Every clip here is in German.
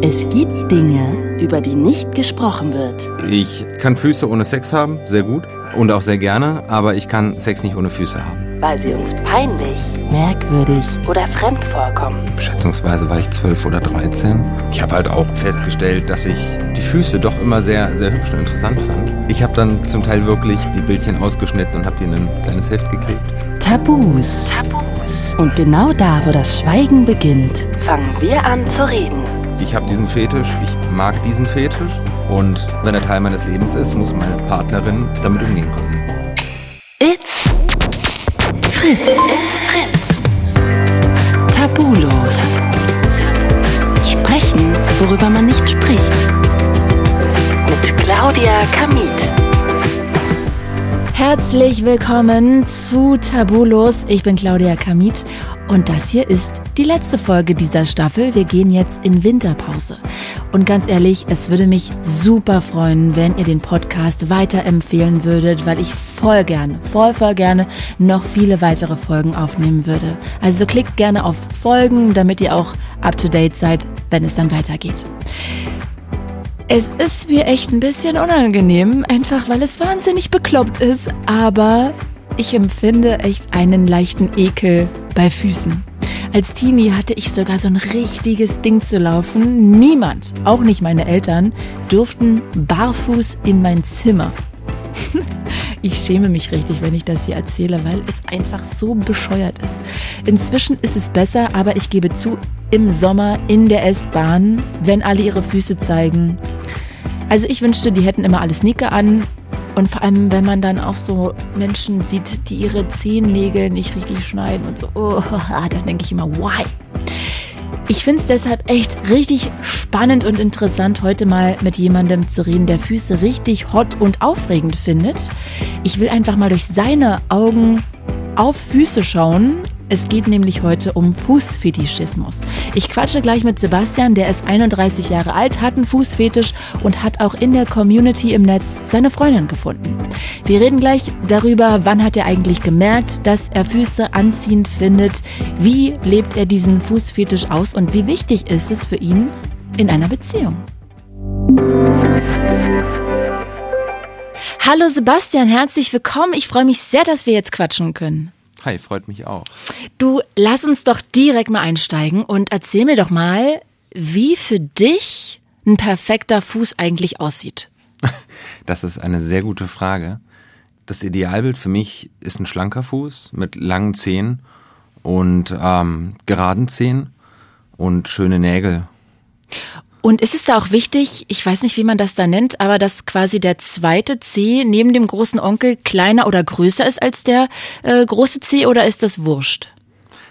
Es gibt Dinge, über die nicht gesprochen wird. Ich kann Füße ohne Sex haben, sehr gut. Und auch sehr gerne, aber ich kann Sex nicht ohne Füße haben. Weil sie uns peinlich, merkwürdig oder fremd vorkommen. Schätzungsweise war ich zwölf oder dreizehn. Ich habe halt auch festgestellt, dass ich die Füße doch immer sehr, sehr hübsch und interessant fand. Ich habe dann zum Teil wirklich die Bildchen ausgeschnitten und habe die in ein kleines Heft geklebt. Tabus. Tabus. Und genau da, wo das Schweigen beginnt, fangen wir an zu reden. Ich habe diesen Fetisch, ich mag diesen Fetisch und wenn er Teil meines Lebens ist, muss meine Partnerin damit umgehen können. It's Fritz. It's Fritz. Tabulos. Sprechen, worüber man nicht spricht. Mit Claudia Kamit. Herzlich willkommen zu Tabulos. Ich bin Claudia Kamit und das hier ist die letzte Folge dieser Staffel. Wir gehen jetzt in Winterpause. Und ganz ehrlich, es würde mich super freuen, wenn ihr den Podcast weiterempfehlen würdet, weil ich voll gerne, voll, voll gerne noch viele weitere Folgen aufnehmen würde. Also klickt gerne auf Folgen, damit ihr auch up to date seid, wenn es dann weitergeht. Es ist mir echt ein bisschen unangenehm, einfach weil es wahnsinnig bekloppt ist, aber ich empfinde echt einen leichten Ekel bei Füßen. Als Teenie hatte ich sogar so ein richtiges Ding zu laufen. Niemand, auch nicht meine Eltern, durften barfuß in mein Zimmer. Ich schäme mich richtig, wenn ich das hier erzähle, weil es einfach so bescheuert ist. Inzwischen ist es besser, aber ich gebe zu, im Sommer in der S-Bahn, wenn alle ihre Füße zeigen. Also ich wünschte, die hätten immer alle Sneaker an. Und vor allem, wenn man dann auch so Menschen sieht, die ihre Zehennägel nicht richtig schneiden und so, oh, dann denke ich immer, why? Ich finde es deshalb echt richtig spannend und interessant, heute mal mit jemandem zu reden, der Füße richtig hot und aufregend findet. Ich will einfach mal durch seine Augen auf Füße schauen. Es geht nämlich heute um Fußfetischismus. Ich quatsche gleich mit Sebastian, der ist 31 Jahre alt, hat einen Fußfetisch und hat auch in der Community im Netz seine Freundin gefunden. Wir reden gleich darüber, wann hat er eigentlich gemerkt, dass er Füße anziehend findet, wie lebt er diesen Fußfetisch aus und wie wichtig ist es für ihn in einer Beziehung. Hallo Sebastian, herzlich willkommen. Ich freue mich sehr, dass wir jetzt quatschen können. Hi, freut mich auch. Du, lass uns doch direkt mal einsteigen und erzähl mir doch mal, wie für dich ein perfekter Fuß eigentlich aussieht. Das ist eine sehr gute Frage. Das Idealbild für mich ist ein schlanker Fuß mit langen Zehen und ähm, geraden Zehen und schöne Nägel. Und ist es da auch wichtig, ich weiß nicht, wie man das da nennt, aber dass quasi der zweite C neben dem großen Onkel kleiner oder größer ist als der äh, große C oder ist das wurscht?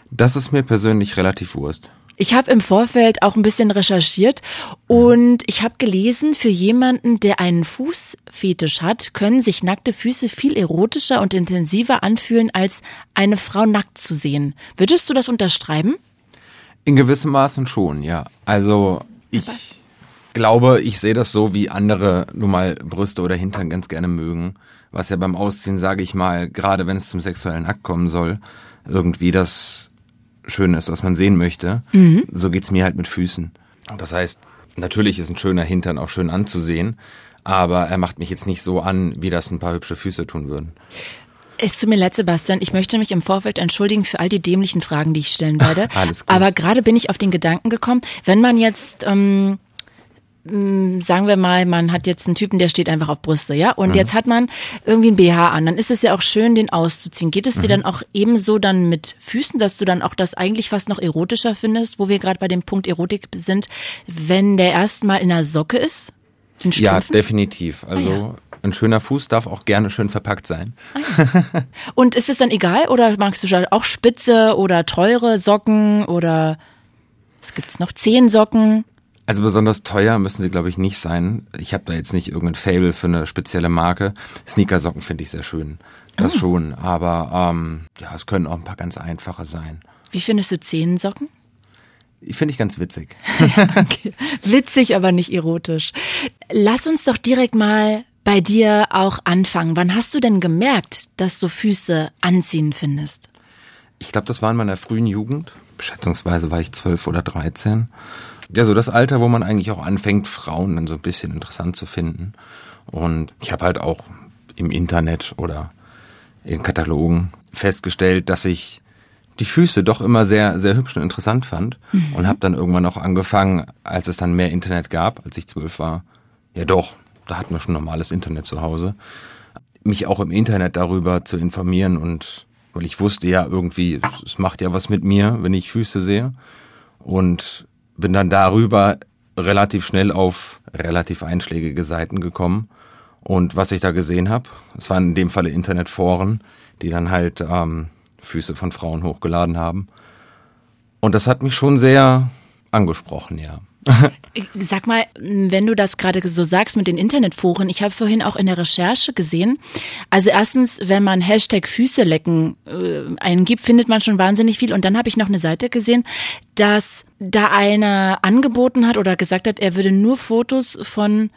Das ist mir persönlich relativ wurscht. Ich habe im Vorfeld auch ein bisschen recherchiert und ich habe gelesen, für jemanden, der einen Fußfetisch hat, können sich nackte Füße viel erotischer und intensiver anfühlen, als eine Frau nackt zu sehen. Würdest du das unterschreiben? In gewissem Maßen schon, ja. Also ich glaube, ich sehe das so, wie andere nun mal Brüste oder Hintern ganz gerne mögen. Was ja beim Ausziehen, sage ich mal, gerade wenn es zum sexuellen Akt kommen soll, irgendwie das Schöne ist, was man sehen möchte. Mhm. So geht's mir halt mit Füßen. Das heißt, natürlich ist ein schöner Hintern auch schön anzusehen, aber er macht mich jetzt nicht so an, wie das ein paar hübsche Füße tun würden. Es tut mir leid, Sebastian. Ich möchte mich im Vorfeld entschuldigen für all die dämlichen Fragen, die ich stellen werde. Alles gut. Aber gerade bin ich auf den Gedanken gekommen, wenn man jetzt, ähm, mh, sagen wir mal, man hat jetzt einen Typen, der steht einfach auf Brüste, ja, und mhm. jetzt hat man irgendwie ein BH an, dann ist es ja auch schön, den auszuziehen. Geht es dir mhm. dann auch ebenso dann mit Füßen, dass du dann auch das eigentlich fast noch erotischer findest, wo wir gerade bei dem Punkt Erotik sind, wenn der erstmal in der Socke ist? Ja, definitiv. Also ah, ja ein schöner Fuß darf auch gerne schön verpackt sein. Ah Und ist es dann egal oder magst du auch spitze oder teure Socken oder was gibt's noch? Zehensocken? Also besonders teuer müssen sie, glaube ich, nicht sein. Ich habe da jetzt nicht irgendein Fable für eine spezielle Marke. Sneakersocken finde ich sehr schön. Das oh. schon. Aber ähm, ja, es können auch ein paar ganz einfache sein. Wie findest du Zehensocken? Finde ich ganz witzig. ja, okay. Witzig, aber nicht erotisch. Lass uns doch direkt mal bei dir auch anfangen. Wann hast du denn gemerkt, dass du Füße anziehen findest? Ich glaube, das war in meiner frühen Jugend. Schätzungsweise war ich zwölf oder dreizehn. ja so das Alter, wo man eigentlich auch anfängt, Frauen dann so ein bisschen interessant zu finden. Und ich habe halt auch im Internet oder in Katalogen festgestellt, dass ich die Füße doch immer sehr, sehr hübsch und interessant fand. Mhm. Und habe dann irgendwann auch angefangen, als es dann mehr Internet gab, als ich zwölf war. Ja doch, da hatten wir schon normales Internet zu Hause. Mich auch im Internet darüber zu informieren und weil ich wusste ja irgendwie, es macht ja was mit mir, wenn ich Füße sehe. Und bin dann darüber relativ schnell auf relativ einschlägige Seiten gekommen. Und was ich da gesehen habe, es waren in dem Falle Internetforen, die dann halt ähm, Füße von Frauen hochgeladen haben. Und das hat mich schon sehr angesprochen, ja. Sag mal, wenn du das gerade so sagst mit den Internetforen, ich habe vorhin auch in der Recherche gesehen, also erstens, wenn man Hashtag Füße lecken äh, eingibt, findet man schon wahnsinnig viel. Und dann habe ich noch eine Seite gesehen, dass da einer angeboten hat oder gesagt hat, er würde nur Fotos von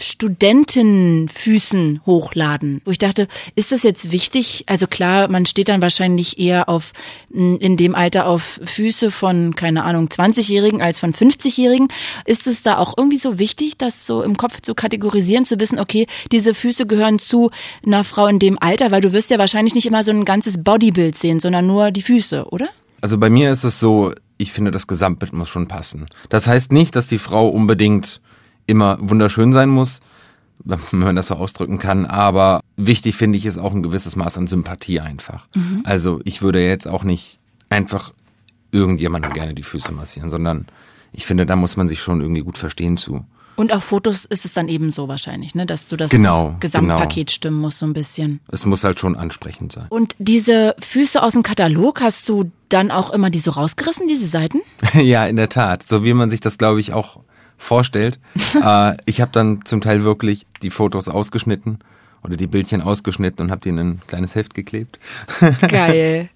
Studentenfüßen hochladen, wo ich dachte, ist das jetzt wichtig? Also klar, man steht dann wahrscheinlich eher auf in dem Alter auf Füße von keine Ahnung 20-Jährigen als von 50-Jährigen. Ist es da auch irgendwie so wichtig, das so im Kopf zu kategorisieren, zu wissen, okay, diese Füße gehören zu einer Frau in dem Alter, weil du wirst ja wahrscheinlich nicht immer so ein ganzes Bodybild sehen, sondern nur die Füße, oder? Also bei mir ist es so, ich finde, das Gesamtbild muss schon passen. Das heißt nicht, dass die Frau unbedingt immer wunderschön sein muss, wenn man das so ausdrücken kann. Aber wichtig finde ich ist auch ein gewisses Maß an Sympathie einfach. Mhm. Also ich würde jetzt auch nicht einfach irgendjemandem gerne die Füße massieren, sondern ich finde, da muss man sich schon irgendwie gut verstehen zu. Und auf Fotos ist es dann ebenso wahrscheinlich, ne, dass du das genau, Gesamtpaket genau. stimmen musst so ein bisschen. Es muss halt schon ansprechend sein. Und diese Füße aus dem Katalog hast du dann auch immer die so rausgerissen, diese Seiten? ja, in der Tat. So wie man sich das, glaube ich, auch vorstellt. äh, ich habe dann zum Teil wirklich die Fotos ausgeschnitten oder die Bildchen ausgeschnitten und habe die in ein kleines Heft geklebt. Geil.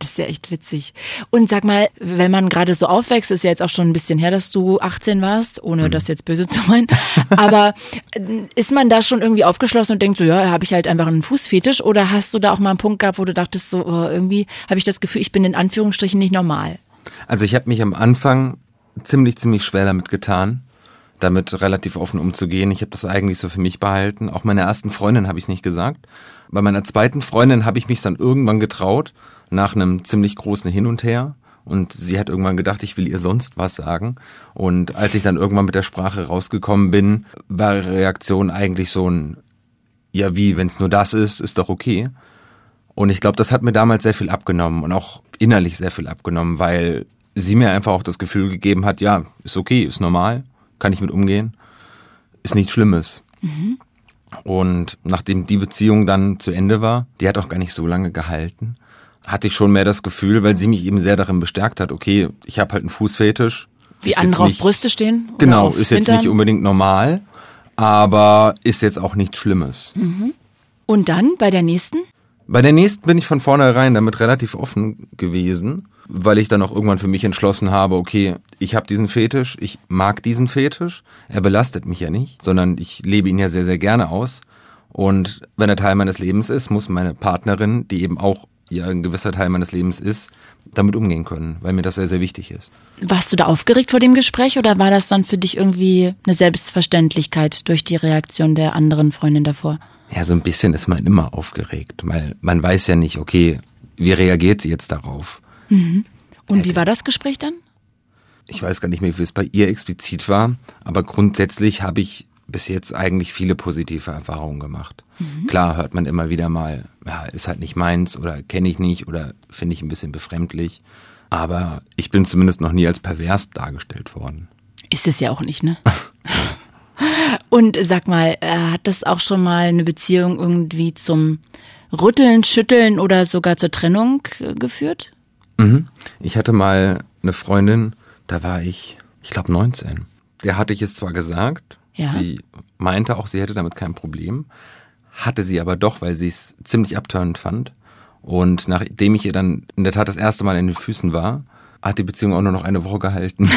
Das ist ja echt witzig. Und sag mal, wenn man gerade so aufwächst, ist ja jetzt auch schon ein bisschen her, dass du 18 warst, ohne mhm. das jetzt böse zu meinen. Aber äh, ist man da schon irgendwie aufgeschlossen und denkt so, ja, habe ich halt einfach einen Fußfetisch? Oder hast du da auch mal einen Punkt gehabt, wo du dachtest, so oh, irgendwie habe ich das Gefühl, ich bin in Anführungsstrichen nicht normal? Also ich habe mich am Anfang ziemlich, ziemlich schwer damit getan, damit relativ offen umzugehen. Ich habe das eigentlich so für mich behalten. Auch meiner ersten Freundin habe ich es nicht gesagt. Bei meiner zweiten Freundin habe ich mich dann irgendwann getraut, nach einem ziemlich großen Hin und Her. Und sie hat irgendwann gedacht, ich will ihr sonst was sagen. Und als ich dann irgendwann mit der Sprache rausgekommen bin, war die Reaktion eigentlich so ein, ja wie, wenn es nur das ist, ist doch okay. Und ich glaube, das hat mir damals sehr viel abgenommen und auch innerlich sehr viel abgenommen, weil sie mir einfach auch das Gefühl gegeben hat, ja, ist okay, ist normal, kann ich mit umgehen, ist nichts Schlimmes. Mhm. Und nachdem die Beziehung dann zu Ende war, die hat auch gar nicht so lange gehalten, hatte ich schon mehr das Gefühl, weil sie mich eben sehr darin bestärkt hat, okay, ich habe halt einen Fußfetisch. Wie andere auf Brüste stehen? Genau, ist jetzt Hintern? nicht unbedingt normal, aber ist jetzt auch nichts Schlimmes. Mhm. Und dann bei der nächsten? Bei der nächsten bin ich von vornherein damit relativ offen gewesen weil ich dann auch irgendwann für mich entschlossen habe, okay, ich habe diesen Fetisch, ich mag diesen Fetisch, er belastet mich ja nicht, sondern ich lebe ihn ja sehr, sehr gerne aus. Und wenn er Teil meines Lebens ist, muss meine Partnerin, die eben auch ja ein gewisser Teil meines Lebens ist, damit umgehen können, weil mir das sehr, sehr wichtig ist. Warst du da aufgeregt vor dem Gespräch oder war das dann für dich irgendwie eine Selbstverständlichkeit durch die Reaktion der anderen Freundin davor? Ja, so ein bisschen ist man immer aufgeregt, weil man weiß ja nicht, okay, wie reagiert sie jetzt darauf? Mhm. Und wie war das Gespräch dann? Ich weiß gar nicht mehr, wie es bei ihr explizit war, aber grundsätzlich habe ich bis jetzt eigentlich viele positive Erfahrungen gemacht. Mhm. Klar hört man immer wieder mal, ja, ist halt nicht meins oder kenne ich nicht oder finde ich ein bisschen befremdlich. Aber ich bin zumindest noch nie als pervers dargestellt worden. Ist es ja auch nicht, ne? Und sag mal, äh, hat das auch schon mal eine Beziehung irgendwie zum Rütteln, Schütteln oder sogar zur Trennung äh, geführt? Mhm. Ich hatte mal eine Freundin, da war ich, ich glaube 19. Der hatte ich es zwar gesagt, ja. sie meinte auch, sie hätte damit kein Problem, hatte sie aber doch, weil sie es ziemlich abtörend fand. Und nachdem ich ihr dann in der Tat das erste Mal in den Füßen war, hat die Beziehung auch nur noch eine Woche gehalten.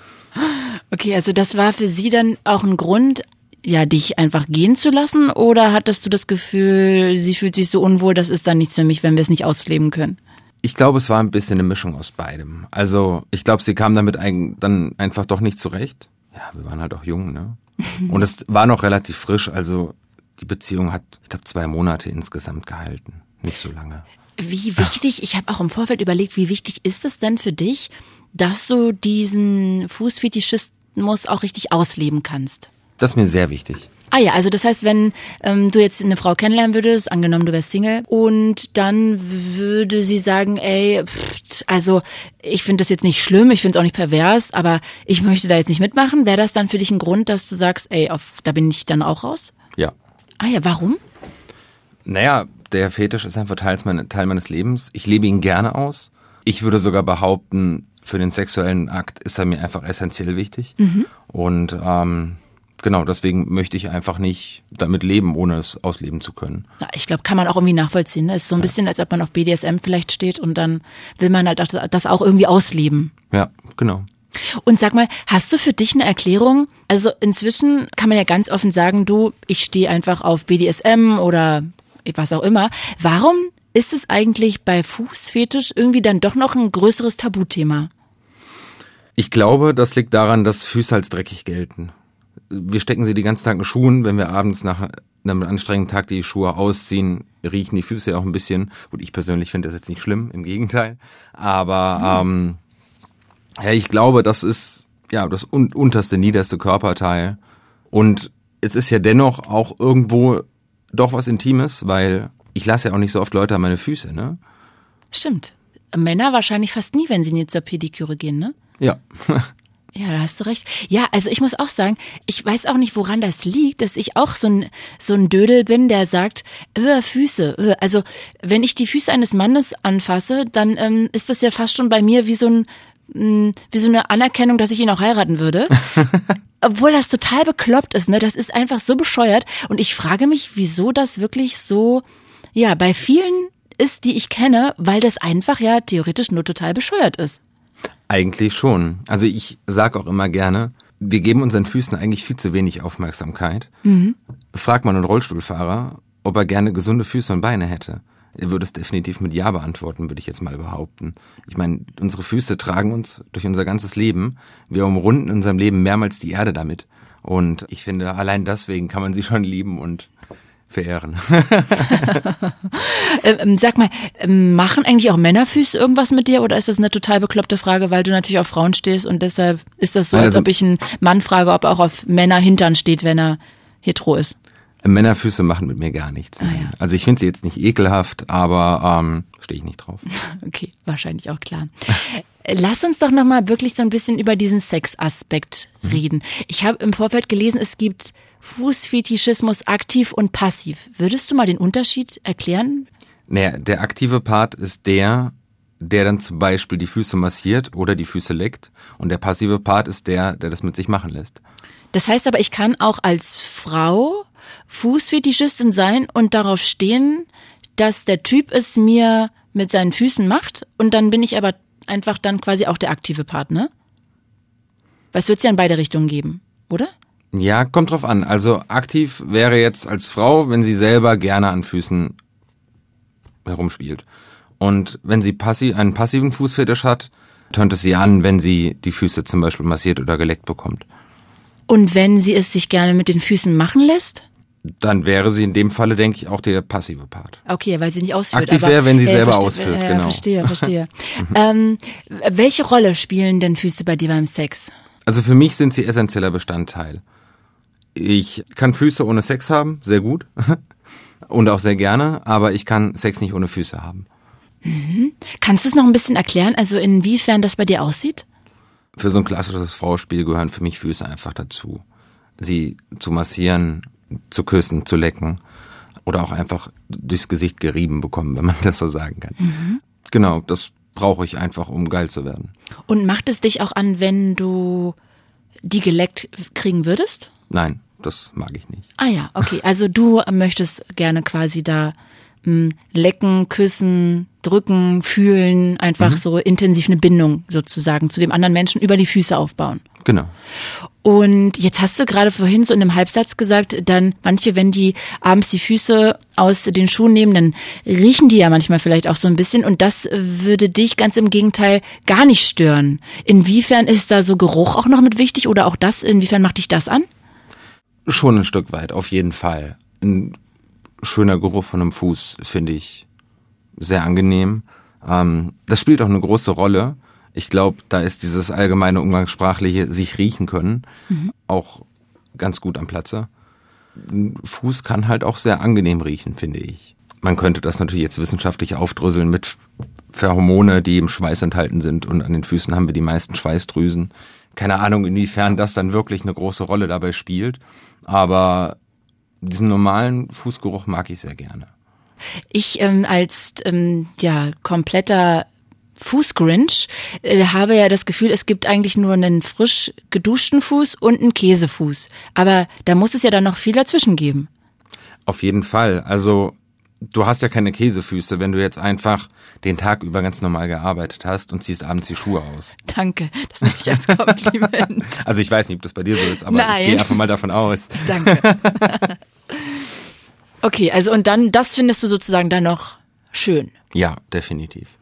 okay, also das war für sie dann auch ein Grund, ja, dich einfach gehen zu lassen? Oder hattest du das Gefühl, sie fühlt sich so unwohl, das ist dann nichts für mich, wenn wir es nicht ausleben können? Ich glaube, es war ein bisschen eine Mischung aus beidem. Also ich glaube, sie kam damit ein, dann einfach doch nicht zurecht. Ja, wir waren halt auch jung, ne? Und es war noch relativ frisch, also die Beziehung hat, ich glaube, zwei Monate insgesamt gehalten. Nicht so lange. Wie wichtig, ich habe auch im Vorfeld überlegt, wie wichtig ist es denn für dich, dass du diesen Fußfetischismus auch richtig ausleben kannst? Das ist mir sehr wichtig. Ah ja, also das heißt, wenn ähm, du jetzt eine Frau kennenlernen würdest, angenommen du wärst Single, und dann würde sie sagen, ey, pff, also ich finde das jetzt nicht schlimm, ich finde es auch nicht pervers, aber ich möchte da jetzt nicht mitmachen, wäre das dann für dich ein Grund, dass du sagst, ey, auf, da bin ich dann auch raus? Ja. Ah ja, warum? Naja, der Fetisch ist einfach Teil, Teil meines Lebens. Ich lebe ihn gerne aus. Ich würde sogar behaupten, für den sexuellen Akt ist er mir einfach essentiell wichtig. Mhm. Und ähm, genau, deswegen möchte ich einfach nicht damit leben, ohne es ausleben zu können. Ich glaube, kann man auch irgendwie nachvollziehen. Es ist so ein ja. bisschen, als ob man auf BDSM vielleicht steht und dann will man halt das auch irgendwie ausleben. Ja, genau. Und sag mal, hast du für dich eine Erklärung? Also inzwischen kann man ja ganz offen sagen, du, ich stehe einfach auf BDSM oder was auch immer. Warum ist es eigentlich bei Fußfetisch irgendwie dann doch noch ein größeres Tabuthema? Ich glaube, das liegt daran, dass Füße als dreckig gelten wir stecken sie die ganzen Tag in Schuhen. Wenn wir abends nach einem anstrengenden Tag die Schuhe ausziehen, riechen die Füße ja auch ein bisschen. Gut, ich persönlich finde das jetzt nicht schlimm, im Gegenteil. Aber mhm. ähm, ja, ich glaube, das ist ja das un unterste, niederste Körperteil. Und es ist ja dennoch auch irgendwo doch was Intimes, weil ich lasse ja auch nicht so oft Leute an meine Füße, ne? Stimmt. Männer wahrscheinlich fast nie, wenn sie nicht zur Pediküre gehen, ne? Ja. Ja, da hast du recht. Ja, also ich muss auch sagen, ich weiß auch nicht, woran das liegt, dass ich auch so ein, so ein Dödel bin, der sagt, äh, Füße. Äh. Also wenn ich die Füße eines Mannes anfasse, dann ähm, ist das ja fast schon bei mir wie so ein mm, wie so eine Anerkennung, dass ich ihn auch heiraten würde. Obwohl das total bekloppt ist, ne? Das ist einfach so bescheuert. Und ich frage mich, wieso das wirklich so, ja, bei vielen ist, die ich kenne, weil das einfach ja theoretisch nur total bescheuert ist. Eigentlich schon. Also ich sage auch immer gerne, wir geben unseren Füßen eigentlich viel zu wenig Aufmerksamkeit. Mhm. Fragt man einen Rollstuhlfahrer, ob er gerne gesunde Füße und Beine hätte. Er würde es definitiv mit Ja beantworten, würde ich jetzt mal behaupten. Ich meine, unsere Füße tragen uns durch unser ganzes Leben. Wir umrunden in unserem Leben mehrmals die Erde damit. Und ich finde, allein deswegen kann man sie schon lieben und verehren. Ähm, sag mal, ähm, machen eigentlich auch Männerfüße irgendwas mit dir oder ist das eine total bekloppte Frage, weil du natürlich auf Frauen stehst und deshalb ist das so, als ob ich einen Mann frage, ob er auch auf Männer hintern steht, wenn er hetero ist? Männerfüße machen mit mir gar nichts. Ah, ja. Also ich finde sie jetzt nicht ekelhaft, aber ähm, stehe ich nicht drauf. Okay, wahrscheinlich auch klar. Lass uns doch nochmal wirklich so ein bisschen über diesen Sexaspekt mhm. reden. Ich habe im Vorfeld gelesen, es gibt Fußfetischismus aktiv und passiv. Würdest du mal den Unterschied erklären? Naja, der aktive Part ist der, der dann zum Beispiel die Füße massiert oder die Füße leckt. Und der passive Part ist der, der das mit sich machen lässt. Das heißt aber, ich kann auch als Frau Fußfetischistin sein und darauf stehen, dass der Typ es mir mit seinen Füßen macht und dann bin ich aber einfach dann quasi auch der aktive Partner? Was wird es ja in beide Richtungen geben, oder? Ja, kommt drauf an. Also aktiv wäre jetzt als Frau, wenn sie selber gerne an Füßen herumspielt. Und wenn sie passiv, einen passiven Fußfetisch hat, tönt es sie an, wenn sie die Füße zum Beispiel massiert oder geleckt bekommt. Und wenn sie es sich gerne mit den Füßen machen lässt? Dann wäre sie in dem Falle, denke ich, auch der passive Part. Okay, weil sie nicht ausführt. Aktiv wäre, wenn sie äh, selber ausführt, äh, genau. Verstehe, verstehe. ähm, welche Rolle spielen denn Füße bei dir beim Sex? Also für mich sind sie essentieller Bestandteil. Ich kann Füße ohne Sex haben, sehr gut. Und auch sehr gerne, aber ich kann Sex nicht ohne Füße haben. Mhm. Kannst du es noch ein bisschen erklären, also inwiefern das bei dir aussieht? Für so ein klassisches Frauspiel gehören für mich Füße einfach dazu. Sie zu massieren, zu küssen, zu lecken oder auch einfach durchs Gesicht gerieben bekommen, wenn man das so sagen kann. Mhm. Genau, das brauche ich einfach, um geil zu werden. Und macht es dich auch an, wenn du die geleckt kriegen würdest? Nein, das mag ich nicht. Ah ja, okay. Also du möchtest gerne quasi da mh, hm, lecken, küssen, drücken, fühlen, einfach mhm. so intensiv eine Bindung sozusagen zu dem anderen Menschen über die Füße aufbauen. Genau. Und jetzt hast du gerade vorhin so in einem Halbsatz gesagt, dann manche, wenn die abends die Füße aus den Schuhen nehmen, dann riechen die ja manchmal vielleicht auch so ein bisschen und das würde dich ganz im Gegenteil gar nicht stören. Inwiefern ist da so Geruch auch noch mit wichtig oder auch das, inwiefern macht dich das an? Schon ein Stück weit, auf jeden Fall. Ein schöner Geruch von einem Fuß finde ich sehr angenehm. Ähm, das spielt auch eine große Rolle ich glaube, da ist dieses allgemeine umgangssprachliche sich riechen können mhm. auch ganz gut am Platze. Ein Fuß kann halt auch sehr angenehm riechen, finde ich. Man könnte das natürlich jetzt wissenschaftlich aufdröseln mit Pheromone, die im Schweiß enthalten sind und an den Füßen haben wir die meisten Schweißdrüsen. Keine Ahnung, inwiefern das dann wirklich eine große Rolle dabei spielt, aber diesen normalen Fußgeruch mag ich sehr gerne. Ich ähm, als ähm, ja kompletter Fußgrinch äh, habe ja das Gefühl, es gibt eigentlich nur einen frisch geduschten Fuß und einen Käsefuß. Aber da muss es ja dann noch viel dazwischen geben. Auf jeden Fall. Also du hast ja keine Käsefüße, wenn du jetzt einfach den Tag über ganz normal gearbeitet hast und ziehst abends die Schuhe aus. Danke, das nehme ich als Kompliment. also ich weiß nicht, ob das bei dir so ist, aber Nein. ich gehe einfach mal davon aus. Danke. okay, also und dann, das findest du sozusagen dann noch schön. Ja, definitiv.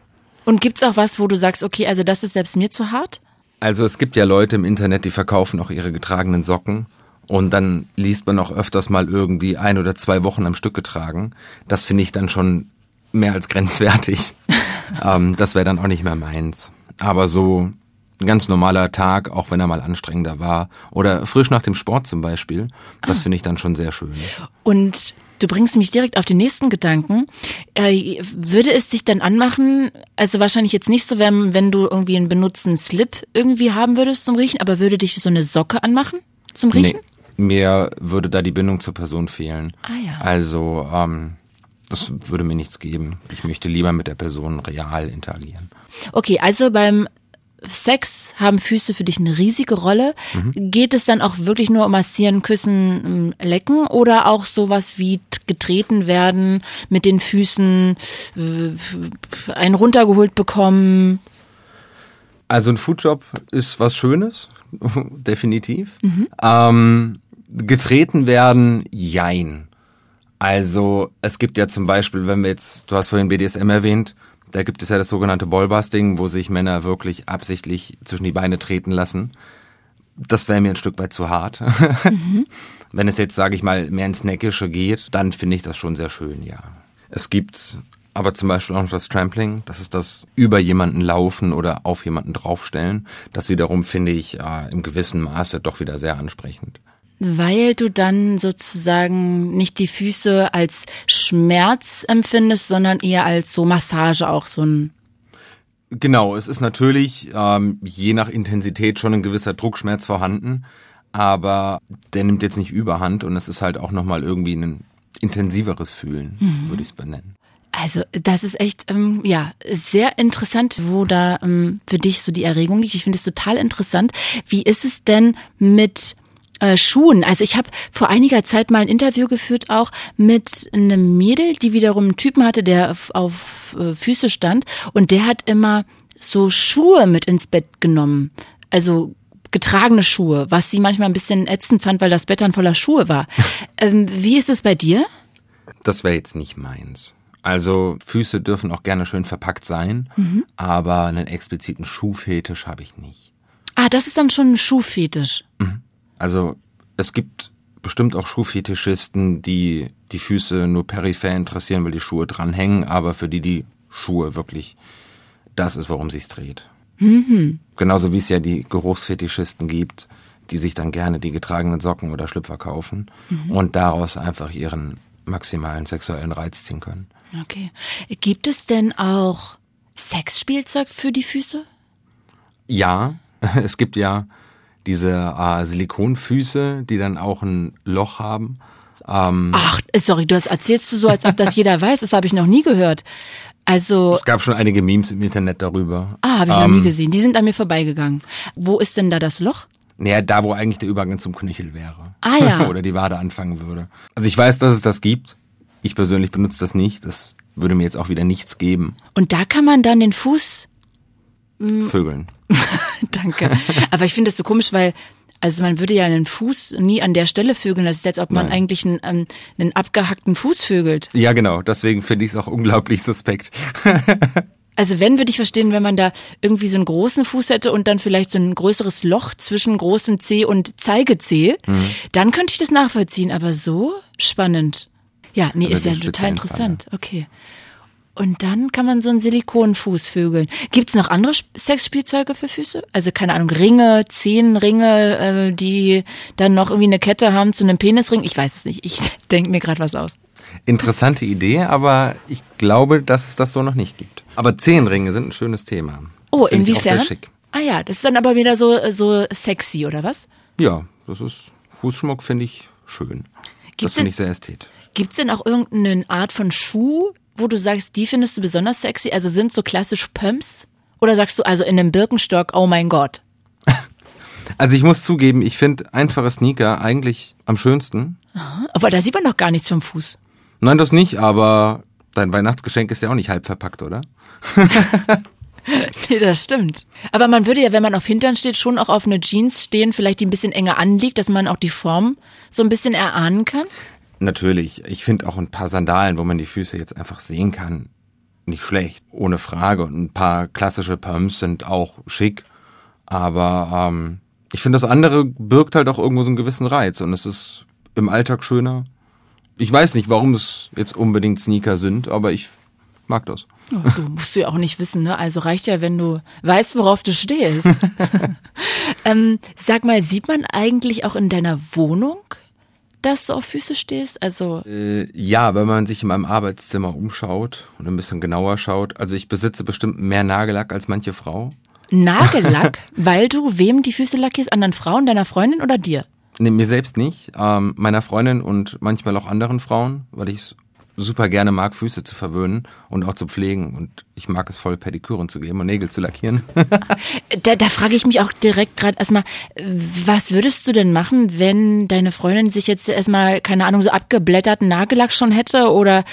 Und gibt's auch was, wo du sagst, okay, also das ist selbst mir zu hart? Also es gibt ja Leute im Internet, die verkaufen auch ihre getragenen Socken. Und dann liest man auch öfters mal irgendwie ein oder zwei Wochen am Stück getragen. Das finde ich dann schon mehr als grenzwertig. ähm, das wäre dann auch nicht mehr meins. Aber so ein ganz normaler Tag, auch wenn er mal anstrengender war. Oder frisch nach dem Sport zum Beispiel. Das ah. finde ich dann schon sehr schön. Und Du bringst mich direkt auf den nächsten Gedanken. Äh, würde es dich dann anmachen, also wahrscheinlich jetzt nicht so, wenn, wenn du irgendwie einen benutzten Slip irgendwie haben würdest zum Riechen, aber würde dich so eine Socke anmachen zum Riechen? Nee, mir würde da die Bindung zur Person fehlen. Ah ja. Also, ähm, das würde mir nichts geben. Ich möchte lieber mit der Person real interagieren. Okay, also beim Sex haben Füße für dich eine riesige Rolle. Mhm. Geht es dann auch wirklich nur um Massieren, Küssen, ähm, Lecken oder auch sowas wie getreten werden, mit den Füßen äh, einen runtergeholt bekommen? Also ein Foodjob ist was Schönes, definitiv. Mhm. Ähm, getreten werden, jein. Also es gibt ja zum Beispiel, wenn wir jetzt, du hast vorhin BDSM erwähnt, da gibt es ja das sogenannte Ballbusting, wo sich Männer wirklich absichtlich zwischen die Beine treten lassen. Das wäre mir ein Stück weit zu hart. Mhm. Wenn es jetzt, sage ich mal, mehr ins Neckische geht, dann finde ich das schon sehr schön, ja. Es gibt aber zum Beispiel auch noch das Trampling, das ist das über jemanden laufen oder auf jemanden draufstellen. Das wiederum finde ich äh, im gewissen Maße doch wieder sehr ansprechend. Weil du dann sozusagen nicht die Füße als Schmerz empfindest, sondern eher als so Massage auch so ein. Genau, es ist natürlich ähm, je nach Intensität schon ein gewisser Druckschmerz vorhanden, aber der nimmt jetzt nicht überhand und es ist halt auch nochmal irgendwie ein intensiveres Fühlen, mhm. würde ich es benennen. Also das ist echt, ähm, ja, sehr interessant, wo da ähm, für dich so die Erregung liegt. Ich finde es total interessant. Wie ist es denn mit äh, Schuhen. Also ich habe vor einiger Zeit mal ein Interview geführt auch mit einem Mädel, die wiederum einen Typen hatte, der auf, auf äh, Füße stand und der hat immer so Schuhe mit ins Bett genommen. Also getragene Schuhe, was sie manchmal ein bisschen ätzend fand, weil das Bett dann voller Schuhe war. ähm, wie ist es bei dir? Das wäre jetzt nicht meins. Also Füße dürfen auch gerne schön verpackt sein, mhm. aber einen expliziten Schuhfetisch habe ich nicht. Ah, das ist dann schon ein Schuhfetisch. Mhm. Also es gibt bestimmt auch Schuhfetischisten, die die Füße nur peripher interessieren, weil die Schuhe dranhängen, aber für die die Schuhe wirklich das ist, worum sich's dreht. Mhm. Genauso wie es ja die Geruchsfetischisten gibt, die sich dann gerne die getragenen Socken oder Schlüpfer kaufen mhm. und daraus einfach ihren maximalen sexuellen Reiz ziehen können. Okay. Gibt es denn auch Sexspielzeug für die Füße? Ja, es gibt ja diese äh, Silikonfüße, die dann auch ein Loch haben. Ähm, Ach, sorry, du das erzählst du so, als ob das jeder weiß. Das habe ich noch nie gehört. Also es gab schon einige Memes im Internet darüber. Ah, habe ich ähm, noch nie ähm, gesehen. Die sind an mir vorbeigegangen. Wo ist denn da das Loch? Naja, da wo eigentlich der Übergang zum Knöchel wäre. Ah ja. Oder die Wade anfangen würde. Also ich weiß, dass es das gibt. Ich persönlich benutze das nicht. Das würde mir jetzt auch wieder nichts geben. Und da kann man dann den Fuß Vögeln. Danke. Aber ich finde das so komisch, weil also man würde ja einen Fuß nie an der Stelle vögeln. Das ist als ob man Nein. eigentlich einen, ähm, einen abgehackten Fuß vögelt. Ja, genau. Deswegen finde ich es auch unglaublich suspekt. Also wenn würde ich verstehen, wenn man da irgendwie so einen großen Fuß hätte und dann vielleicht so ein größeres Loch zwischen großem C und Zeigezeh, Mhm. dann könnte ich das nachvollziehen. Aber so spannend. Ja, nee, Also ist ja total interessant. Okay. Und dann kann man so einen Silikonfuß vögeln. Gibt's noch andere Sp- Sexspielzeuge für Füße? Also keine Ahnung, Ringe, Zehenringe, äh, die dann noch irgendwie eine Kette haben zu einem Penisring? Ich weiß es nicht. Ich denke mir gerade was aus. Interessante Idee, aber ich glaube, dass es das so noch nicht gibt. Aber Zehenringe sind ein schönes Thema. Oh, auch inwiefern? sehr schick. Ah ja, das ist dann aber wieder so, so sexy, oder was? Ja, das ist Fußschmuck finde ich schön. Gibt's das finde ich sehr ästhetisch. Gibt's denn auch irgendeine Art von Schuh, wo du sagst, die findest du besonders sexy? Also sind so klassisch Pumps? Oder sagst du also in einem Birkenstock, oh mein Gott? Also ich muss zugeben, ich finde einfache Sneaker eigentlich am schönsten. Aber da sieht man doch gar nichts vom Fuß. Nein, das nicht, aber dein Weihnachtsgeschenk ist ja auch nicht halb verpackt, oder? Nee, das stimmt. Aber man würde ja, wenn man auf Hintern steht, schon auch auf eine Jeans stehen, vielleicht die ein bisschen enger anliegt, dass man auch die Form so ein bisschen erahnen kann. Natürlich. Ich finde auch ein paar Sandalen, wo man die Füße jetzt einfach sehen kann, nicht schlecht. Ohne Frage. Und ein paar klassische Pumps sind auch schick. Aber ähm, ich finde, das andere birgt halt auch irgendwo so einen gewissen Reiz. Und es ist im Alltag schöner. Ich weiß nicht, warum es jetzt unbedingt Sneaker sind, aber ich mag das. Oh, du musst du ja auch nicht wissen, ne? Also reicht ja, wenn du weißt, worauf du stehst. ähm, sag mal, sieht man eigentlich auch in deiner Wohnung, dass du auf Füße stehst? Also, Äh, ja, wenn man sich in meinem Arbeitszimmer umschaut und ein bisschen genauer schaut. Also ich besitze bestimmt mehr Nagellack als manche Frau. Nagellack, weil du wem die Füße lackierst? Anderen Frauen, deiner Freundin oder dir? Nee, mir selbst nicht, ähm, meiner Freundin und manchmal auch anderen Frauen, weil ich es super gerne mag, Füße zu verwöhnen und auch zu pflegen. Und ich mag es voll, Pediküren zu geben und Nägel zu lackieren. Da, da frage ich mich auch direkt gerade erstmal, was würdest du denn machen, wenn deine Freundin sich jetzt erstmal, keine Ahnung, so abgeblätterten Nagellack schon hätte oder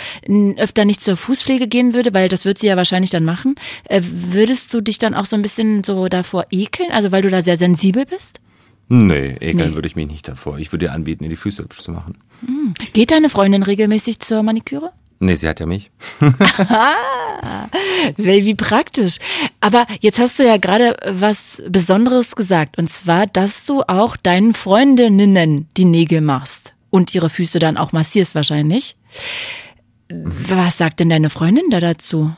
öfter nicht zur Fußpflege gehen würde, weil das wird sie ja wahrscheinlich dann machen. Äh, Würdest du dich dann auch so ein bisschen so davor ekeln, also weil du da sehr sensibel bist? Nee, ekeln Nee. würde ich mich nicht davor. Ich würde ihr anbieten, ihr die Füße hübsch zu machen. Geht deine Freundin regelmäßig zur Maniküre? Nee, sie hat ja mich. Weil wie praktisch. Aber jetzt hast du ja gerade was Besonderes gesagt. Und zwar, dass du auch deinen Freundinnen die Nägel machst. Und ihre Füße dann auch massierst wahrscheinlich. Was sagt denn deine Freundin da dazu?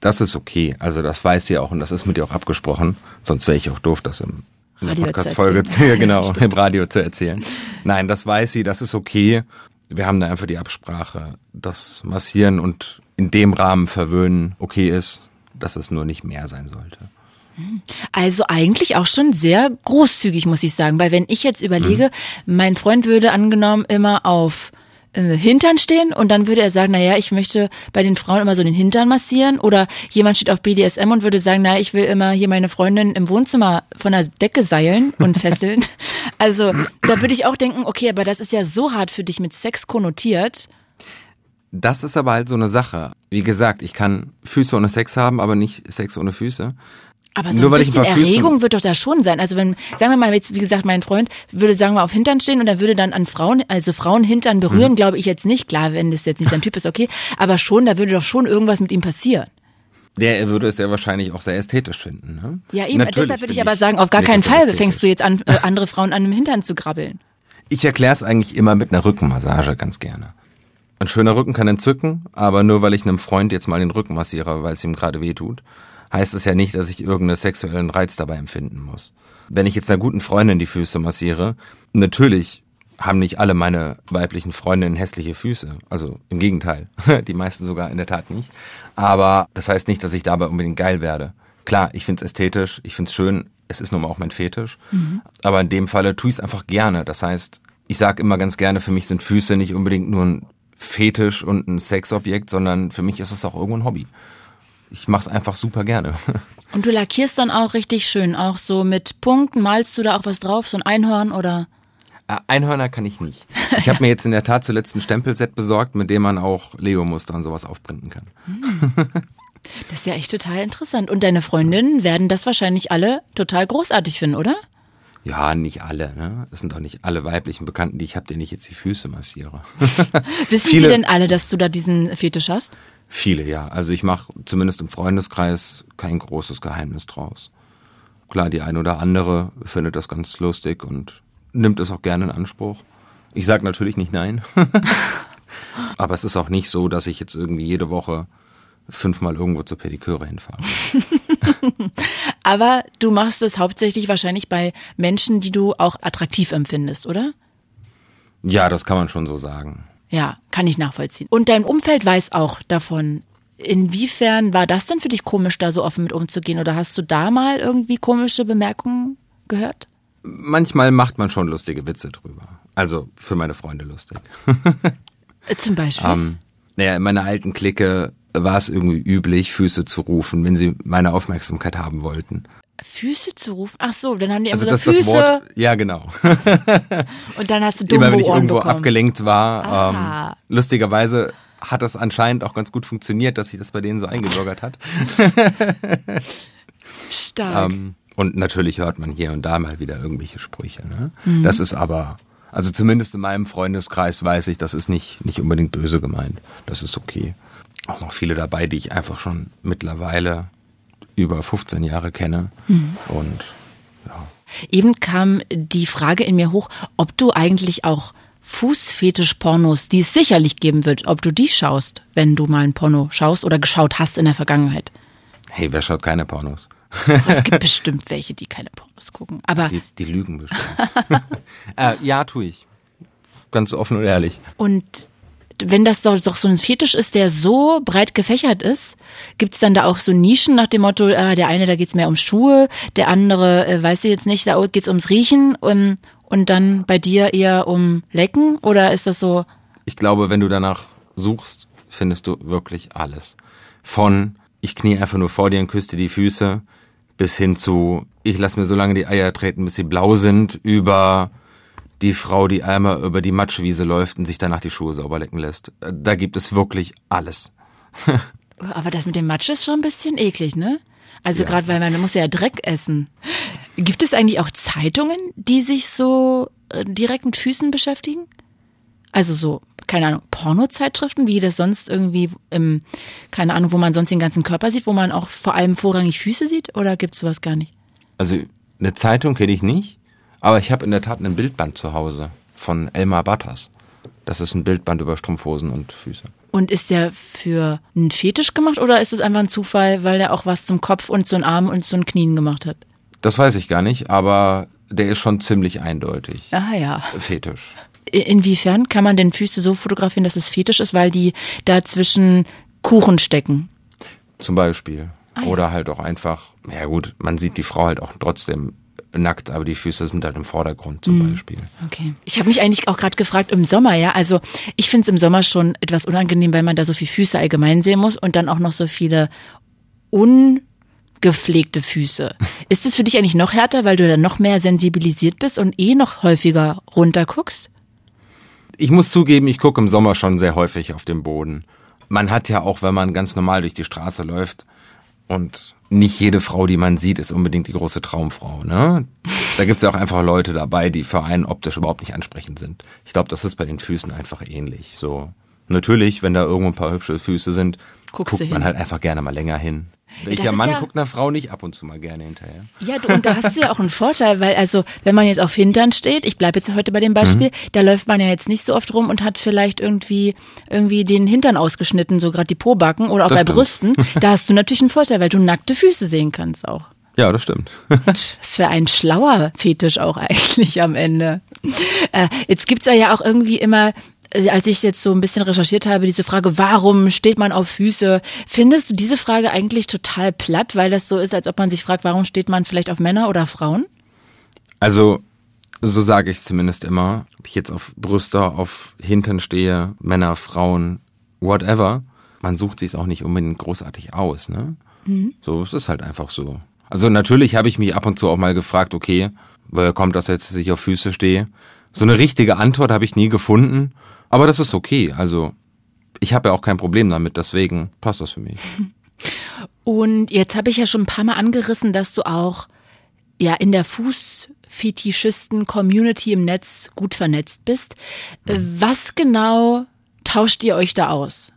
Das ist okay. Also das weiß sie auch und das ist mit ihr auch abgesprochen. Sonst wäre ich auch doof, das im Radio Podcast-Folge ja, genau, Stimmt. im Radio zu erzählen. Nein, das weiß sie, das ist okay. Wir haben da einfach die Absprache, dass Massieren und in dem Rahmen verwöhnen okay ist, dass es nur nicht mehr sein sollte. Also eigentlich auch schon sehr großzügig, muss ich sagen. Weil wenn ich jetzt überlege, Mhm. mein Freund würde angenommen immer auf Hintern stehen und dann würde er sagen, naja, ich möchte bei den Frauen immer so den Hintern massieren oder jemand steht auf BDSM und würde sagen, naja, ich will immer hier meine Freundin im Wohnzimmer von der Decke seilen und fesseln. Also da würde ich auch denken, okay, aber das ist ja so hart für dich mit Sex konnotiert. Das ist aber halt so eine Sache. Wie gesagt, ich kann Füße ohne Sex haben, aber nicht Sex ohne Füße. Aber so Nur ein bisschen Erregung wird doch da schon sein. Also wenn, sagen wir mal jetzt, wie gesagt, mein Freund würde sagen wir auf Hintern stehen und er würde dann an Frauen, also Frauen Hintern Mhm. berühren, glaube ich jetzt nicht. Klar, wenn das jetzt nicht sein Typ ist, okay. Aber schon, da würde doch schon irgendwas mit ihm passieren. Der würde es ja wahrscheinlich auch sehr ästhetisch finden. Ne? Ja, eben. Natürlich deshalb würde ich aber sagen, auf gar keinen Fall ästhetisch. fängst du jetzt an, äh, andere Frauen an dem Hintern zu krabbeln. Ich erkläre es eigentlich immer mit einer Rückenmassage ganz gerne. Ein schöner Rücken kann entzücken, aber nur weil ich einem Freund jetzt mal den Rücken massiere, weil es ihm gerade weh tut, heißt es ja nicht, dass ich irgendeinen sexuellen Reiz dabei empfinden muss. Wenn ich jetzt einer guten Freundin die Füße massiere, natürlich haben nicht alle meine weiblichen Freundinnen hässliche Füße. Also im Gegenteil. Die meisten sogar in der Tat nicht. Aber das heißt nicht, dass ich dabei unbedingt geil werde. Klar, ich find's ästhetisch, ich find's schön, es ist nun mal auch mein Fetisch. Aber in dem Falle tue ich's einfach gerne. Das heißt, ich sage immer ganz gerne, für mich sind Füße nicht unbedingt nur ein Fetisch und ein Sexobjekt, sondern für mich ist es auch irgendwo ein Hobby. Ich mach's einfach super gerne. Und du lackierst dann auch richtig schön, auch so mit Punkten, malst du da auch was drauf, so ein Einhorn oder? Äh, Einhörner kann ich nicht. Ich habe mir jetzt in der Tat zuletzt ein Stempelset besorgt, mit dem man auch Leo-Muster und sowas aufprinten kann. Das ist ja echt total interessant. Und deine Freundinnen werden das wahrscheinlich alle total großartig finden, oder? Ja, nicht alle. Ne? Es sind doch nicht alle weiblichen Bekannten, die ich habe, denen ich jetzt die Füße massiere. Wissen Viele- die denn alle, dass du da diesen Fetisch hast? Viele, ja. Also ich mache zumindest im Freundeskreis kein großes Geheimnis draus. Klar, die eine oder andere findet das ganz lustig und nimmt es auch gerne in Anspruch. Ich sage natürlich nicht nein. Aber es ist auch nicht so, dass ich jetzt irgendwie jede Woche fünfmal irgendwo zur Pediküre hinfahre. Aber du machst es hauptsächlich wahrscheinlich bei Menschen, die du auch attraktiv empfindest, oder? Ja, das kann man schon so sagen. Ja, kann ich nachvollziehen. Und dein Umfeld weiß auch davon. Inwiefern war das denn für dich komisch, da so offen mit umzugehen? Oder hast du da mal irgendwie komische Bemerkungen gehört? Manchmal macht man schon lustige Witze drüber. Also für meine Freunde lustig. Äh, Zum Beispiel. Ähm, naja, in meiner alten Clique war es irgendwie üblich, Füße zu rufen, wenn sie meine Aufmerksamkeit haben wollten. Füße zu rufen? Ach so, dann haben die immer Also gesagt, das, das Füße Wort, ja genau. und dann hast du Immer wenn ich irgendwo bekommen. abgelenkt war. Ähm, lustigerweise hat das anscheinend auch ganz gut funktioniert, dass sich das bei denen so eingebürgert hat. Stark. Ähm, und natürlich hört man hier und da mal wieder irgendwelche Sprüche. Ne? Mhm. Das ist aber, also zumindest in meinem Freundeskreis weiß ich, das ist nicht, nicht unbedingt böse gemeint. Das ist okay. Auch noch viele dabei, die ich einfach schon mittlerweile über 15 Jahre kenne. Mhm. Und Eben kam die Frage in mir hoch, ob du eigentlich auch Fußfetisch-Pornos, die es sicherlich geben wird, ob du die schaust, wenn du mal ein Porno schaust oder geschaut hast in der Vergangenheit. hey, wer schaut keine Pornos? Es gibt bestimmt welche, die keine Pornos gucken. Aber Die, die lügen bestimmt. äh, ja, tue ich. Ganz offen und ehrlich. und wenn das doch, doch so ein Fetisch ist, der so breit gefächert ist, gibt es dann da auch so Nischen nach dem Motto, ah, der eine, da geht's mehr um Schuhe, der andere, äh, weiß ich jetzt nicht, da geht's ums Riechen um, und dann bei dir eher um Lecken? Oder ist das so, Ich glaube, wenn du danach suchst, findest du wirklich alles. Von ich knie einfach nur vor dir und küsse die Füße, bis hin zu ich lass mir so lange die Eier treten, bis sie blau sind, über die Frau, die einmal über die Matschwiese läuft und sich danach die Schuhe sauber lecken lässt. Äh, Da gibt es wirklich alles. Aber das mit dem Matsch ist schon ein bisschen eklig, ne? Also Ja. gerade weil man muss ja Dreck essen. Gibt es eigentlich auch Zeitungen, die sich so äh, direkt mit Füßen beschäftigen? Also so, keine Ahnung, Pornozeitschriften, wie das sonst irgendwie im, keine Ahnung, wo man sonst den ganzen Körper sieht, wo man auch vor allem vorrangig Füße sieht? Oder gibt es sowas gar nicht? Also eine Zeitung kenne ich nicht, aber ich habe in der Tat ein Bildband zu Hause von Elmar Butters. Das ist ein Bildband über Strumpfhosen und Füße. Und ist der für einen Fetisch gemacht oder ist es einfach ein Zufall, weil der auch was zum Kopf und zu den Armen und zu den Knien gemacht hat? Das weiß ich gar nicht, aber der ist schon ziemlich eindeutig. Ah ja. Fetisch. Inwiefern kann man denn Füße so fotografieren, dass es fetisch ist, weil die da zwischen Kuchen stecken? Zum Beispiel. Ah, ja. Oder halt auch einfach, ja gut, man sieht die Frau halt auch trotzdem nackt, aber die Füße sind halt im Vordergrund zum Mhm. Beispiel. Okay. Ich habe mich eigentlich auch gerade gefragt im Sommer, ja. Also ich finde es im Sommer schon etwas unangenehm, weil man da so viele Füße allgemein sehen muss und dann auch noch so viele ungepflegte Füße. Ist es für dich eigentlich noch härter, weil du dann noch mehr sensibilisiert bist und eh noch häufiger runterguckst? Ich muss zugeben, ich gucke im Sommer schon sehr häufig auf den Boden. Man hat ja auch, wenn man ganz normal durch die Straße läuft und nicht jede Frau, die man sieht, ist unbedingt die große Traumfrau. Ne? Da gibt's ja auch einfach Leute dabei, die für einen optisch überhaupt nicht ansprechend sind. Ich glaube, das ist bei den Füßen einfach ähnlich. So natürlich, wenn da irgendwo ein paar hübsche Füße sind, Guckst guckt man hin. halt einfach gerne mal länger hin. Welcher Mann ja- guckt einer Frau nicht ab und zu mal gerne hinterher? Ja, du, und da hast du ja auch einen Vorteil, weil also, wenn man jetzt auf Hintern steht, ich bleibe jetzt heute bei dem Beispiel, da läuft man ja jetzt nicht so oft rum und hat vielleicht irgendwie irgendwie den Hintern ausgeschnitten, so gerade die Pobacken oder auch Das bei stimmt. Brüsten. Da hast du natürlich einen Vorteil, weil du nackte Füße sehen kannst auch. Ja, das stimmt. Das wäre ein schlauer Fetisch auch eigentlich am Ende. Äh, jetzt gibt's ja ja auch irgendwie immer, als ich jetzt so ein bisschen recherchiert habe, diese Frage, warum steht man auf Füße? Findest du diese Frage eigentlich total platt, weil das so ist, als ob man sich fragt, warum steht man vielleicht auf Männer oder Frauen? Also, so sage ich zumindest immer. Ob ich jetzt auf Brüste, auf Hintern stehe, Männer, Frauen, whatever. Man sucht sich auch nicht unbedingt großartig aus, ne? So, es ist halt einfach so. Also natürlich habe ich mich ab und zu auch mal gefragt, okay, woher kommt das jetzt, dass ich auf Füße stehe? So eine richtige Antwort habe ich nie gefunden, aber das ist okay. Also ich habe ja auch kein Problem damit, deswegen passt das für mich. Und jetzt habe ich ja schon ein paar Mal angerissen, dass du auch ja in der Fußfetischisten-Community im Netz gut vernetzt bist. Mhm. Was genau tauscht ihr euch da aus?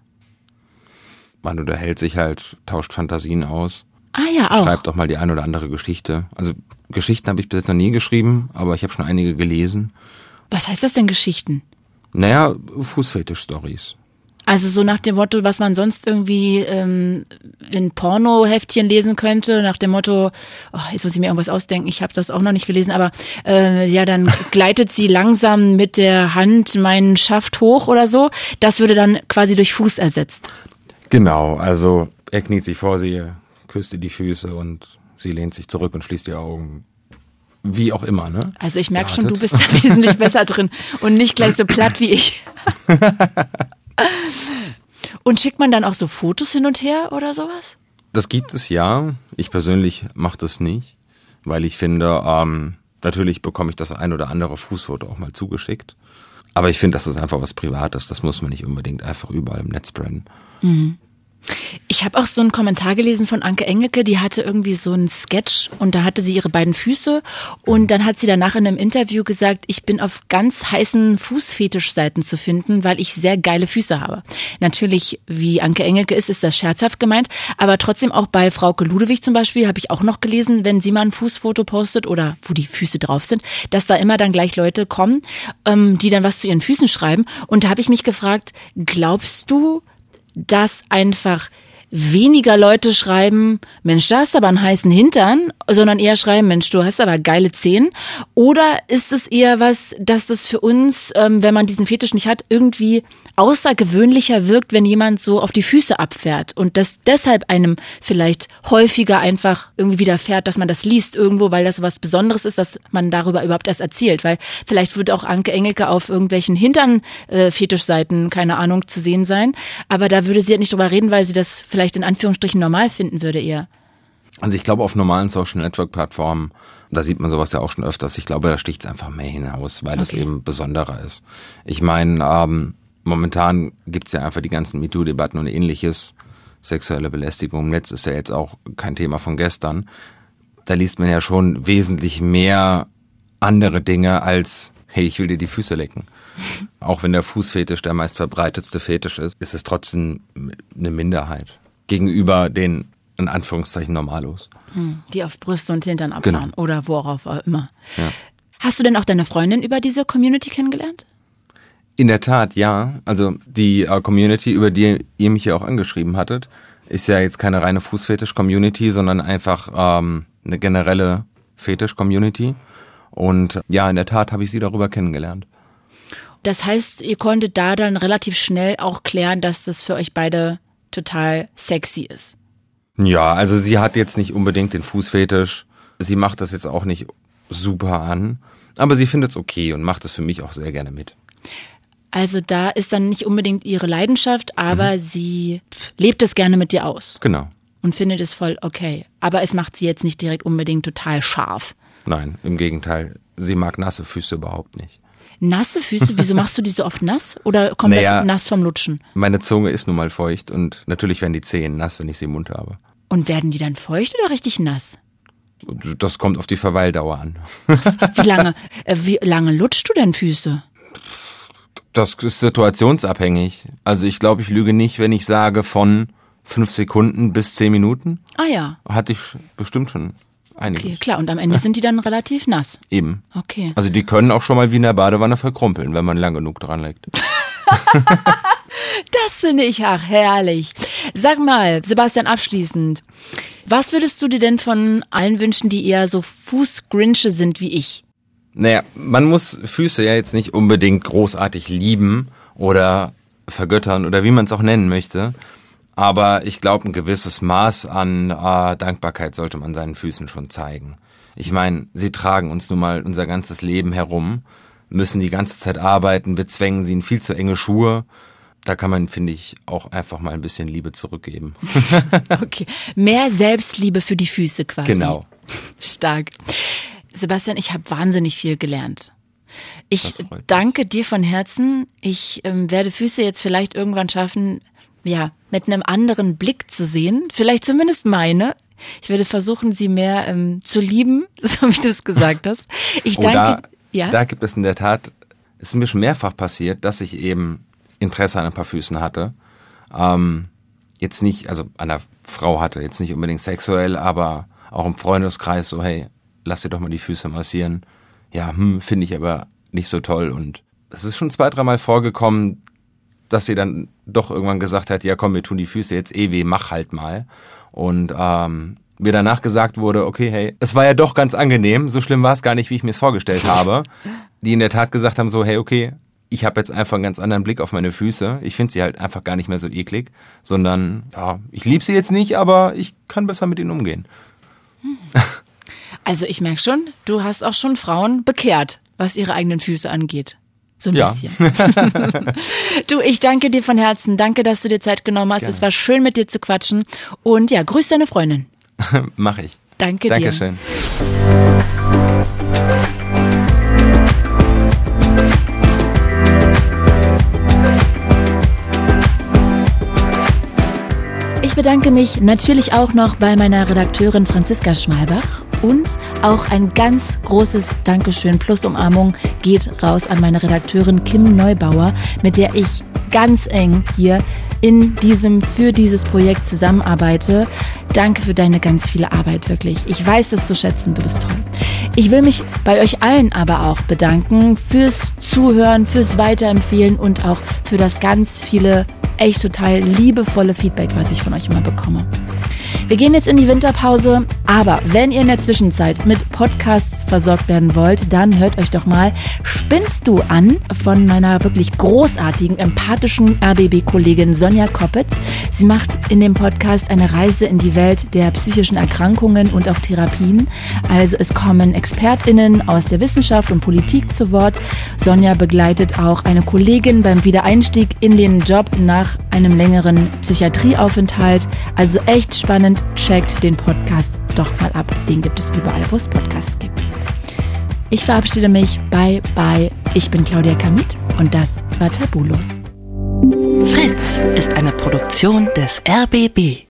Man unterhält sich halt, tauscht Fantasien aus. Ah ja, auch. Schreibt auch mal die ein oder andere Geschichte. Also Geschichten habe ich bis jetzt noch nie geschrieben, aber ich habe schon einige gelesen. Was heißt das denn Geschichten? Naja, Fußfetisch-Stories. Also so nach dem Motto, was man sonst irgendwie ähm, in Pornoheftchen lesen könnte, nach dem Motto, oh, jetzt muss ich mir irgendwas ausdenken, ich habe das auch noch nicht gelesen, aber äh, ja, dann gleitet sie langsam mit der Hand meinen Schaft hoch oder so. Das würde dann quasi durch Fuß ersetzt. Genau, also er kniet sich vor sie, küsst ihr die Füße und sie lehnt sich zurück und schließt die Augen. Wie auch immer, ne? Also ich merke schon, du bist da wesentlich besser drin und nicht gleich so platt wie ich. Und schickt man dann auch so Fotos hin und her oder sowas? Das gibt es ja. Ich persönlich mache das nicht, weil ich finde, ähm, natürlich bekomme ich das ein oder andere Fußfoto auch mal zugeschickt. Aber ich finde, das ist einfach was Privates. Das muss man nicht unbedingt einfach überall im Netz brennen. Mhm. Ich habe auch so einen Kommentar gelesen von Anke Engelke, die hatte irgendwie so einen Sketch und da hatte sie ihre beiden Füße und dann hat sie danach in einem Interview gesagt, ich bin auf ganz heißen Fußfetischseiten zu finden, weil ich sehr geile Füße habe. Natürlich, wie Anke Engelke ist, ist das scherzhaft gemeint, aber trotzdem auch bei Frauke Ludewig zum Beispiel habe ich auch noch gelesen, wenn sie mal ein Fußfoto postet oder wo die Füße drauf sind, dass da immer dann gleich Leute kommen, ähm, die dann was zu ihren Füßen schreiben und da habe ich mich gefragt, glaubst du, dass einfach weniger Leute schreiben, Mensch, da hast aber einen heißen Hintern, sondern eher schreiben, Mensch, du hast aber geile Zehen? Oder ist es eher was, dass das für uns, ähm, wenn man diesen Fetisch nicht hat, irgendwie außergewöhnlicher wirkt, wenn jemand so auf die Füße abfährt und das deshalb einem vielleicht häufiger einfach irgendwie widerfährt, dass man das liest irgendwo, weil das was Besonderes ist, dass man darüber überhaupt erst erzählt, weil vielleicht wird auch Anke Engelke auf irgendwelchen Hintern-Fetischseiten, äh, keine Ahnung, zu sehen sein, aber da würde sie halt nicht drüber reden, weil sie das vielleicht in Anführungsstrichen normal finden würde eher. Also ich glaube auf normalen Social Network Plattformen da sieht man sowas ja auch schon öfters. Ich glaube, da sticht es einfach mehr hinaus, weil okay. das eben besonderer ist. Ich meine, ähm, momentan gibt's ja einfach die ganzen MeToo-Debatten und ähnliches. Sexuelle Belästigung im Netz ist ja jetzt auch kein Thema von gestern. Da liest man ja schon wesentlich mehr andere Dinge als, hey, ich will dir die Füße lecken. auch wenn der Fußfetisch der meist verbreitetste Fetisch ist, ist es trotzdem eine Minderheit gegenüber den in Anführungszeichen Normalos. Hm, die auf Brüste und Hintern abfahren genau. oder worauf auch immer. Ja. Hast du denn auch deine Freundin über diese Community kennengelernt? In der Tat, ja. Also die äh, Community, über die ihr mich ja auch angeschrieben hattet, ist ja jetzt keine reine Fußfetisch-Community, sondern einfach ähm, eine generelle Fetisch-Community. Und ja, in der Tat habe ich sie darüber kennengelernt. Das heißt, ihr konntet da dann relativ schnell auch klären, dass das für euch beide total sexy ist. Ja, also sie hat jetzt nicht unbedingt den Fußfetisch. Sie macht das jetzt auch nicht super an. Aber sie findet es okay und macht es für mich auch sehr gerne mit. Also da ist dann nicht unbedingt ihre Leidenschaft, aber mhm. sie lebt es gerne mit dir aus. Genau. Und findet es voll okay. Aber es macht sie jetzt nicht direkt unbedingt total scharf. Nein, im Gegenteil. Sie mag nasse Füße überhaupt nicht. Nasse Füße? Wieso machst du die so oft nass? Oder kommt naja, das nass vom Lutschen? Meine Zunge ist nun mal feucht und natürlich werden die Zehen nass, wenn ich sie im Mund habe. Und werden die dann feucht oder richtig nass? Das kommt auf die Verweildauer an. Wie lange, äh, wie lange lutschst du denn Füße? Das ist situationsabhängig. Also ich glaube, ich lüge nicht, wenn ich sage von fünf Sekunden bis zehn Minuten. Ah ja. Hatte ich bestimmt schon einiges. Okay, klar. Und am Ende sind die dann relativ nass. Eben. Okay. Also die können auch schon mal wie in der Badewanne verkrumpeln, wenn man lang genug dran legt. das finde ich auch herrlich. Sag mal, Sebastian, abschließend. Was würdest du dir denn von allen wünschen, die eher so Fußgrinsche sind wie ich? Naja, man muss Füße ja jetzt nicht unbedingt großartig lieben oder vergöttern oder wie man es auch nennen möchte. Aber ich glaube, ein gewisses Maß an äh, Dankbarkeit sollte man seinen Füßen schon zeigen. Ich meine, sie tragen uns nun mal unser ganzes Leben herum, müssen die ganze Zeit arbeiten, wir zwängen sie in viel zu enge Schuhe. Da kann man, finde ich, auch einfach mal ein bisschen Liebe zurückgeben. okay. Mehr Selbstliebe für die Füße quasi. Genau. Stark. Sebastian, ich habe wahnsinnig viel gelernt. Ich danke dir von Herzen. Ich ähm, werde Füße jetzt vielleicht irgendwann schaffen, ja, mit einem anderen Blick zu sehen. Vielleicht zumindest meine. Ich werde versuchen, sie mehr ähm, zu lieben, so wie du es gesagt hast. Ich Oh, danke. da, ja. da gibt es in der Tat, es ist mir schon mehrfach passiert, dass ich eben Interesse an ein paar Füßen hatte. Ähm, jetzt nicht, also an einer Frau hatte, jetzt nicht unbedingt sexuell, aber auch im Freundeskreis so, hey, lass dir doch mal die Füße massieren. Ja, hm, finde ich aber nicht so toll. Und es ist schon zwei, dreimal vorgekommen, dass sie dann doch irgendwann gesagt hat, ja komm, wir tun die Füße jetzt eh weh, mach halt mal. Und ähm, mir danach gesagt wurde, okay, hey, es war ja doch ganz angenehm, so schlimm war es gar nicht, wie ich mir es vorgestellt habe. Die in der Tat gesagt haben so, hey, okay, ich habe jetzt einfach einen ganz anderen Blick auf meine Füße. Ich finde sie halt einfach gar nicht mehr so eklig, sondern ja, ich liebe sie jetzt nicht, aber ich kann besser mit ihnen umgehen. Also ich merke schon, du hast auch schon Frauen bekehrt, was ihre eigenen Füße angeht. So ein Ja. bisschen. du, ich danke dir von Herzen. Danke, dass du dir Zeit genommen hast. Gerne. Es war schön, mit dir zu quatschen. Und ja, grüß deine Freundin. Mach ich. Danke dir. Dankeschön. Ich bedanke mich natürlich auch noch bei meiner Redakteurin Franziska Schmalbach und auch ein ganz großes Dankeschön plus Umarmung geht raus an meine Redakteurin Kim Neubauer, mit der ich ganz eng hier in diesem für dieses Projekt zusammenarbeite. Danke für deine ganz viele Arbeit wirklich. Ich weiß das zu schätzen, du bist toll. Ich will mich bei euch allen aber auch bedanken fürs Zuhören, fürs Weiterempfehlen und auch für das ganz viele echt total liebevolle Feedback, was ich von euch immer bekomme. Wir gehen jetzt in die Winterpause, aber wenn ihr in der Zwischenzeit mit Podcasts versorgt werden wollt, dann hört euch doch mal Spinnst du an von meiner wirklich großartigen, empathischen RBB-Kollegin Sonja Koppitz. Sie macht in dem Podcast eine Reise in die Welt der psychischen Erkrankungen und auch Therapien. Also es kommen ExpertInnen aus der Wissenschaft und Politik zu Wort. Sonja begleitet auch eine Kollegin beim Wiedereinstieg in den Job nach einem längeren Psychiatrieaufenthalt. Also echt spannend. Checkt den Podcast doch mal ab. Den gibt es überall, wo es Podcasts gibt. Ich verabschiede mich. Bye, bye. Ich bin Claudia Kamit und das war Tabulos. Fritz ist eine Produktion des RBB.